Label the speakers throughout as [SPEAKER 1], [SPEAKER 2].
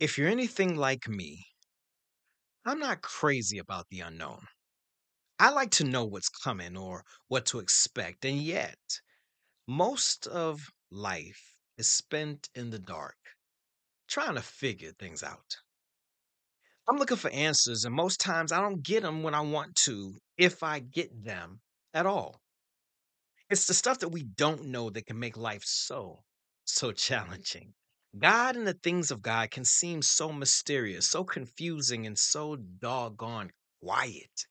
[SPEAKER 1] If you're anything like me, I'm not crazy about the unknown. I like to know what's coming or what to expect, and yet, most of life is spent in the dark, trying to figure things out. I'm looking for answers, and most times I don't get them when I want to, if I get them at all. It's the stuff that we don't know that can make life so, so challenging. God and the things of God can seem so mysterious, so confusing, and so doggone quiet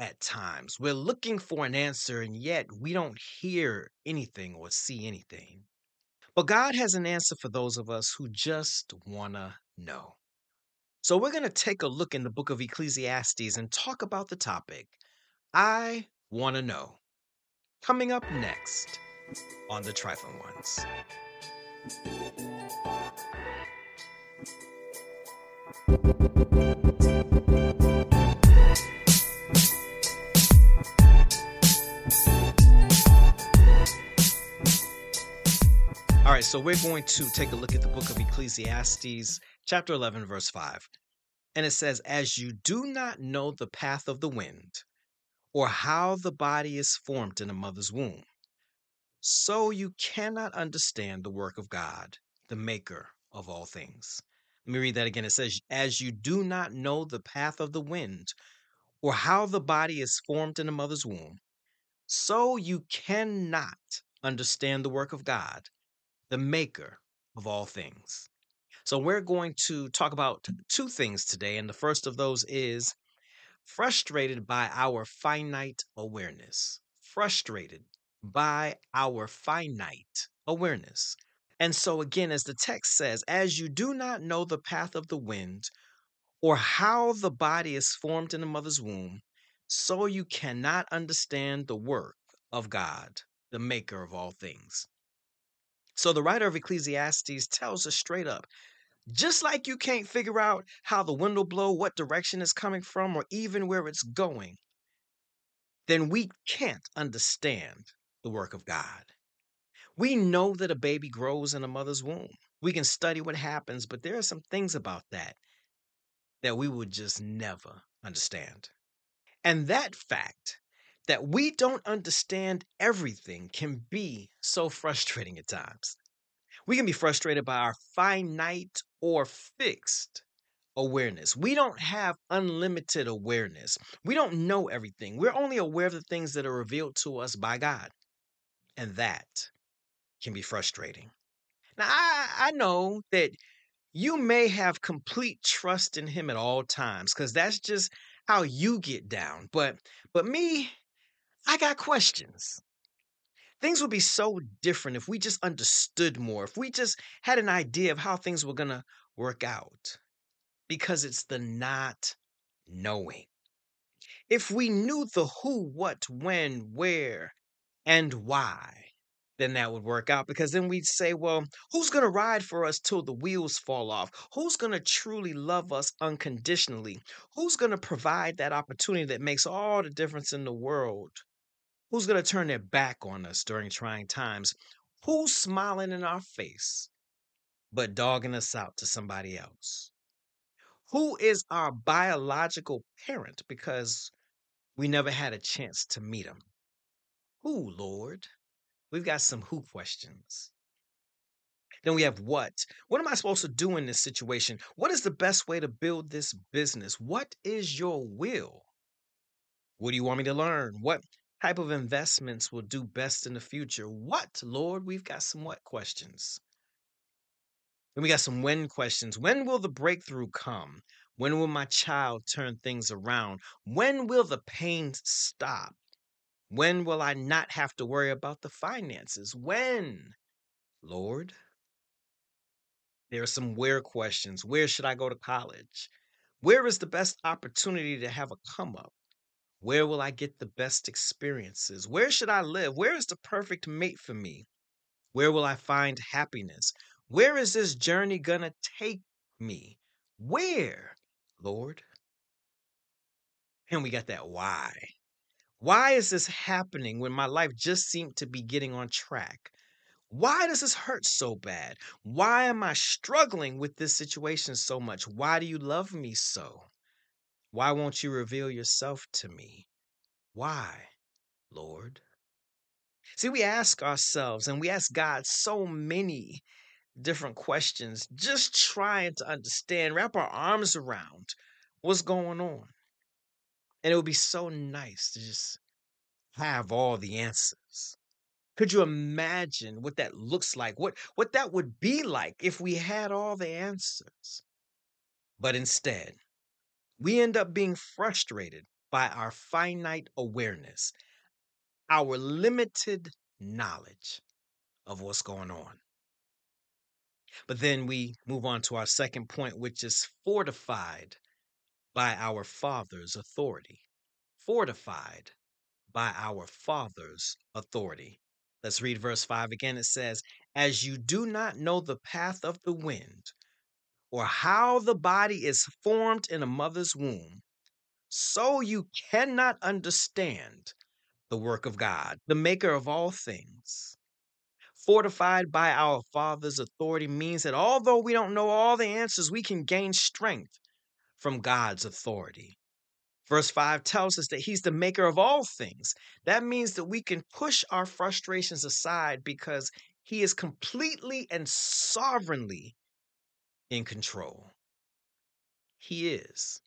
[SPEAKER 1] at times. We're looking for an answer, and yet we don't hear anything or see anything. But God has an answer for those of us who just want to know. So we're going to take a look in the book of Ecclesiastes and talk about the topic I want to know. Coming up next on The Trifling Ones. All right, so we're going to take a look at the book of Ecclesiastes, chapter 11, verse 5. And it says, As you do not know the path of the wind, or how the body is formed in a mother's womb, so you cannot understand the work of God, the maker of all things. Let me read that again. It says, As you do not know the path of the wind, or how the body is formed in a mother's womb, so you cannot understand the work of God, the maker of all things. So, we're going to talk about two things today. And the first of those is frustrated by our finite awareness. Frustrated by our finite awareness. And so, again, as the text says, as you do not know the path of the wind or how the body is formed in the mother's womb, so you cannot understand the work of God, the maker of all things. So, the writer of Ecclesiastes tells us straight up just like you can't figure out how the wind will blow, what direction it's coming from, or even where it's going, then we can't understand the work of God. We know that a baby grows in a mother's womb. We can study what happens, but there are some things about that that we would just never understand. And that fact that we don't understand everything can be so frustrating at times. We can be frustrated by our finite or fixed awareness. We don't have unlimited awareness. We don't know everything. We're only aware of the things that are revealed to us by God. And that can be frustrating. Now, I, I know that you may have complete trust in him at all times because that's just how you get down. But but me, I got questions. Things would be so different if we just understood more, if we just had an idea of how things were to work out. Because it's the not knowing. If we knew the who, what, when, where, and why, then that would work out because then we'd say, well, who's going to ride for us till the wheels fall off? Who's going to truly love us unconditionally? Who's going to provide that opportunity that makes all the difference in the world? Who's going to turn their back on us during trying times? Who's smiling in our face but dogging us out to somebody else? Who is our biological parent because we never had a chance to meet him? Who, Lord? We've got some who questions. Then we have what? What am I supposed to do in this situation? What is the best way to build this business? What is your will? What do you want me to learn? What type of investments will do best in the future? What, Lord? We've got some what questions. Then we got some when questions. When will the breakthrough come? When will my child turn things around? When will the pain stop? When will I not have to worry about the finances? When, Lord? There are some where questions. Where should I go to college? Where is the best opportunity to have a come up? Where will I get the best experiences? Where should I live? Where is the perfect mate for me? Where will I find happiness? Where is this journey gonna take me? Where, Lord? And we got that why. Why is this happening when my life just seemed to be getting on track? Why does this hurt so bad? Why am I struggling with this situation so much? Why do you love me so? Why won't you reveal yourself to me? Why, Lord? See, we ask ourselves and we ask God so many different questions, just trying to understand, wrap our arms around what's going on. And it would be so nice to just have all the answers. Could you imagine what that looks like? What what that would be like if we had all the answers? But instead, we end up being frustrated by our finite awareness, our limited knowledge of what's going on. But then we move on to our second point, which is fortified by our Father's authority. Fortified by our Father's authority. Let's read verse 5 again. It says, As you do not know the path of the wind, or how the body is formed in a mother's womb, so you cannot understand the work of God, the maker of all things. Fortified by our Father's authority means that although we don't know all the answers, we can gain strength from God's authority. Verse 5 tells us that He's the maker of all things. That means that we can push our frustrations aside because He is completely and sovereignly in control. He is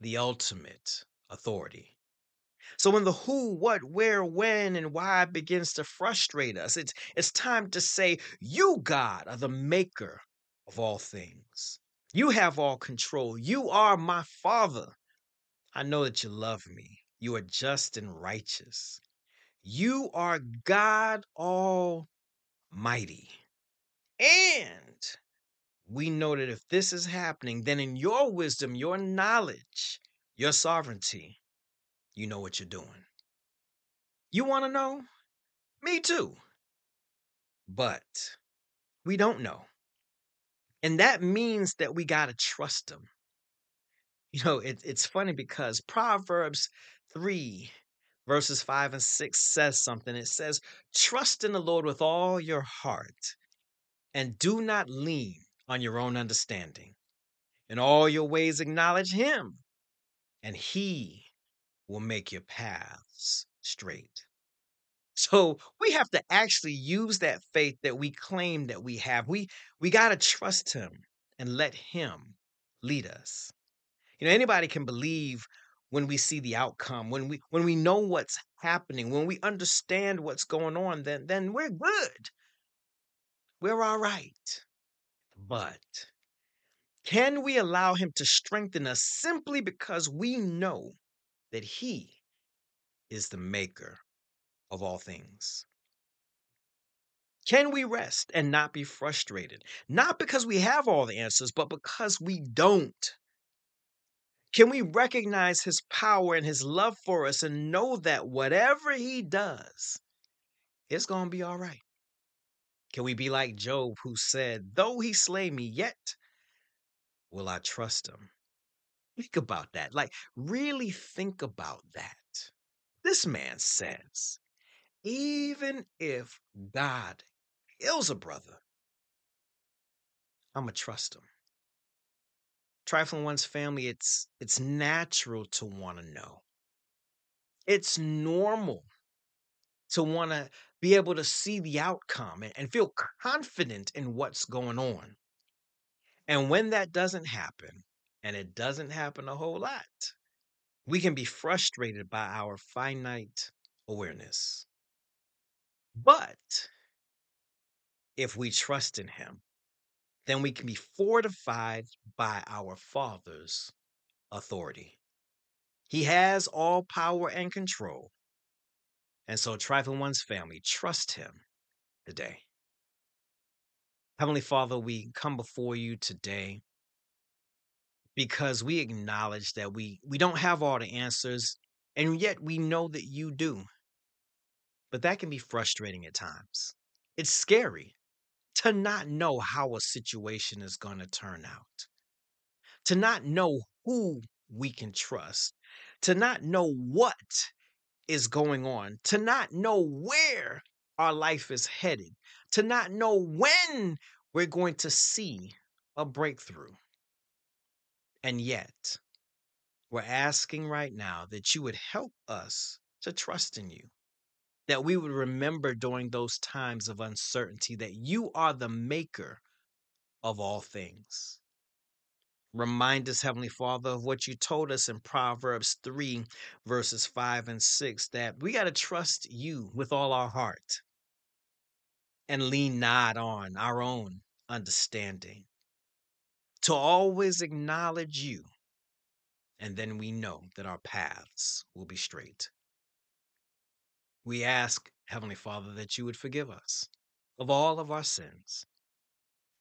[SPEAKER 1] the ultimate authority. So when the who, what, where, when, and why begins to frustrate us, it's it's time to say, You, God, are the maker of all things. You have all control. You are my father. I know that you love me. You are just and righteous. You are God Almighty. And we know that if this is happening, then in your wisdom, your knowledge, your sovereignty, you know what you're doing. You want to know? Me too. But we don't know. And that means that we got to trust him. You know, it, it's funny because Proverbs 3, verses 5 and 6 says something. It says, Trust in the Lord with all your heart and do not lean on your own understanding. In all your ways, acknowledge him, and he will make your paths straight. So we have to actually use that faith that we claim that we have. We we got to trust him and let him lead us. You know, anybody can believe when we see the outcome, when we when we know what's happening, when we understand what's going on, then then we're good. We're all right. But can we allow him to strengthen us simply because we know that he is the maker of all things? Can we rest and not be frustrated? Not because we have all the answers, but because we don't. Can we recognize his power and his love for us and know that whatever he does, it's going to be all right? Can we be like Job, who said, Though he slay me, yet will I trust him? Think about that. Like, really think about that. This man says, even if God kills a brother, I'm to trust him. Trifling one's family, it's it's natural to want to know. It's normal to want to be able to see the outcome and, and feel confident in what's going on. And when that doesn't happen, and it doesn't happen a whole lot, we can be frustrated by our finite awareness. But if we trust in Him, then we can be fortified by our Father's authority. He has all power and control. And so, Trifling One's family, trust Him today. Heavenly Father, we come before you today because we acknowledge that we, we don't have all the answers, and yet we know that you do. But that can be frustrating at times. It's scary to not know how a situation is going to turn out, to not know who we can trust, to not know what is going on, to not know where our life is headed, to not know when we're going to see a breakthrough. And yet, we're asking right now that you would help us to trust in you, that we would remember during those times of uncertainty that you are the maker of all things. Remind us, Heavenly Father, of what you told us in Proverbs 3, verses 5 and 6, that we got to trust you with all our heart and lean not on our own understanding. To always acknowledge you, and then we know that our paths will be straight. We ask, Heavenly Father, that you would forgive us of all of our sins.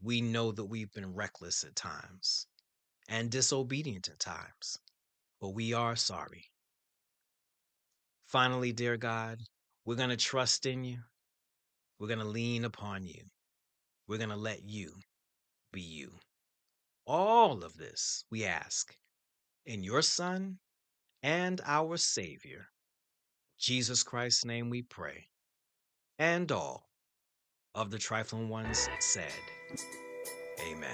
[SPEAKER 1] We know that we've been reckless at times and disobedient at times, but we are sorry. Finally, dear God, we're going to trust in you. We're going to lean upon you. We're going to let you be you. All of this we ask in your Son and our Savior, Jesus Christ's name we pray. And all of the trifling ones said, Amen.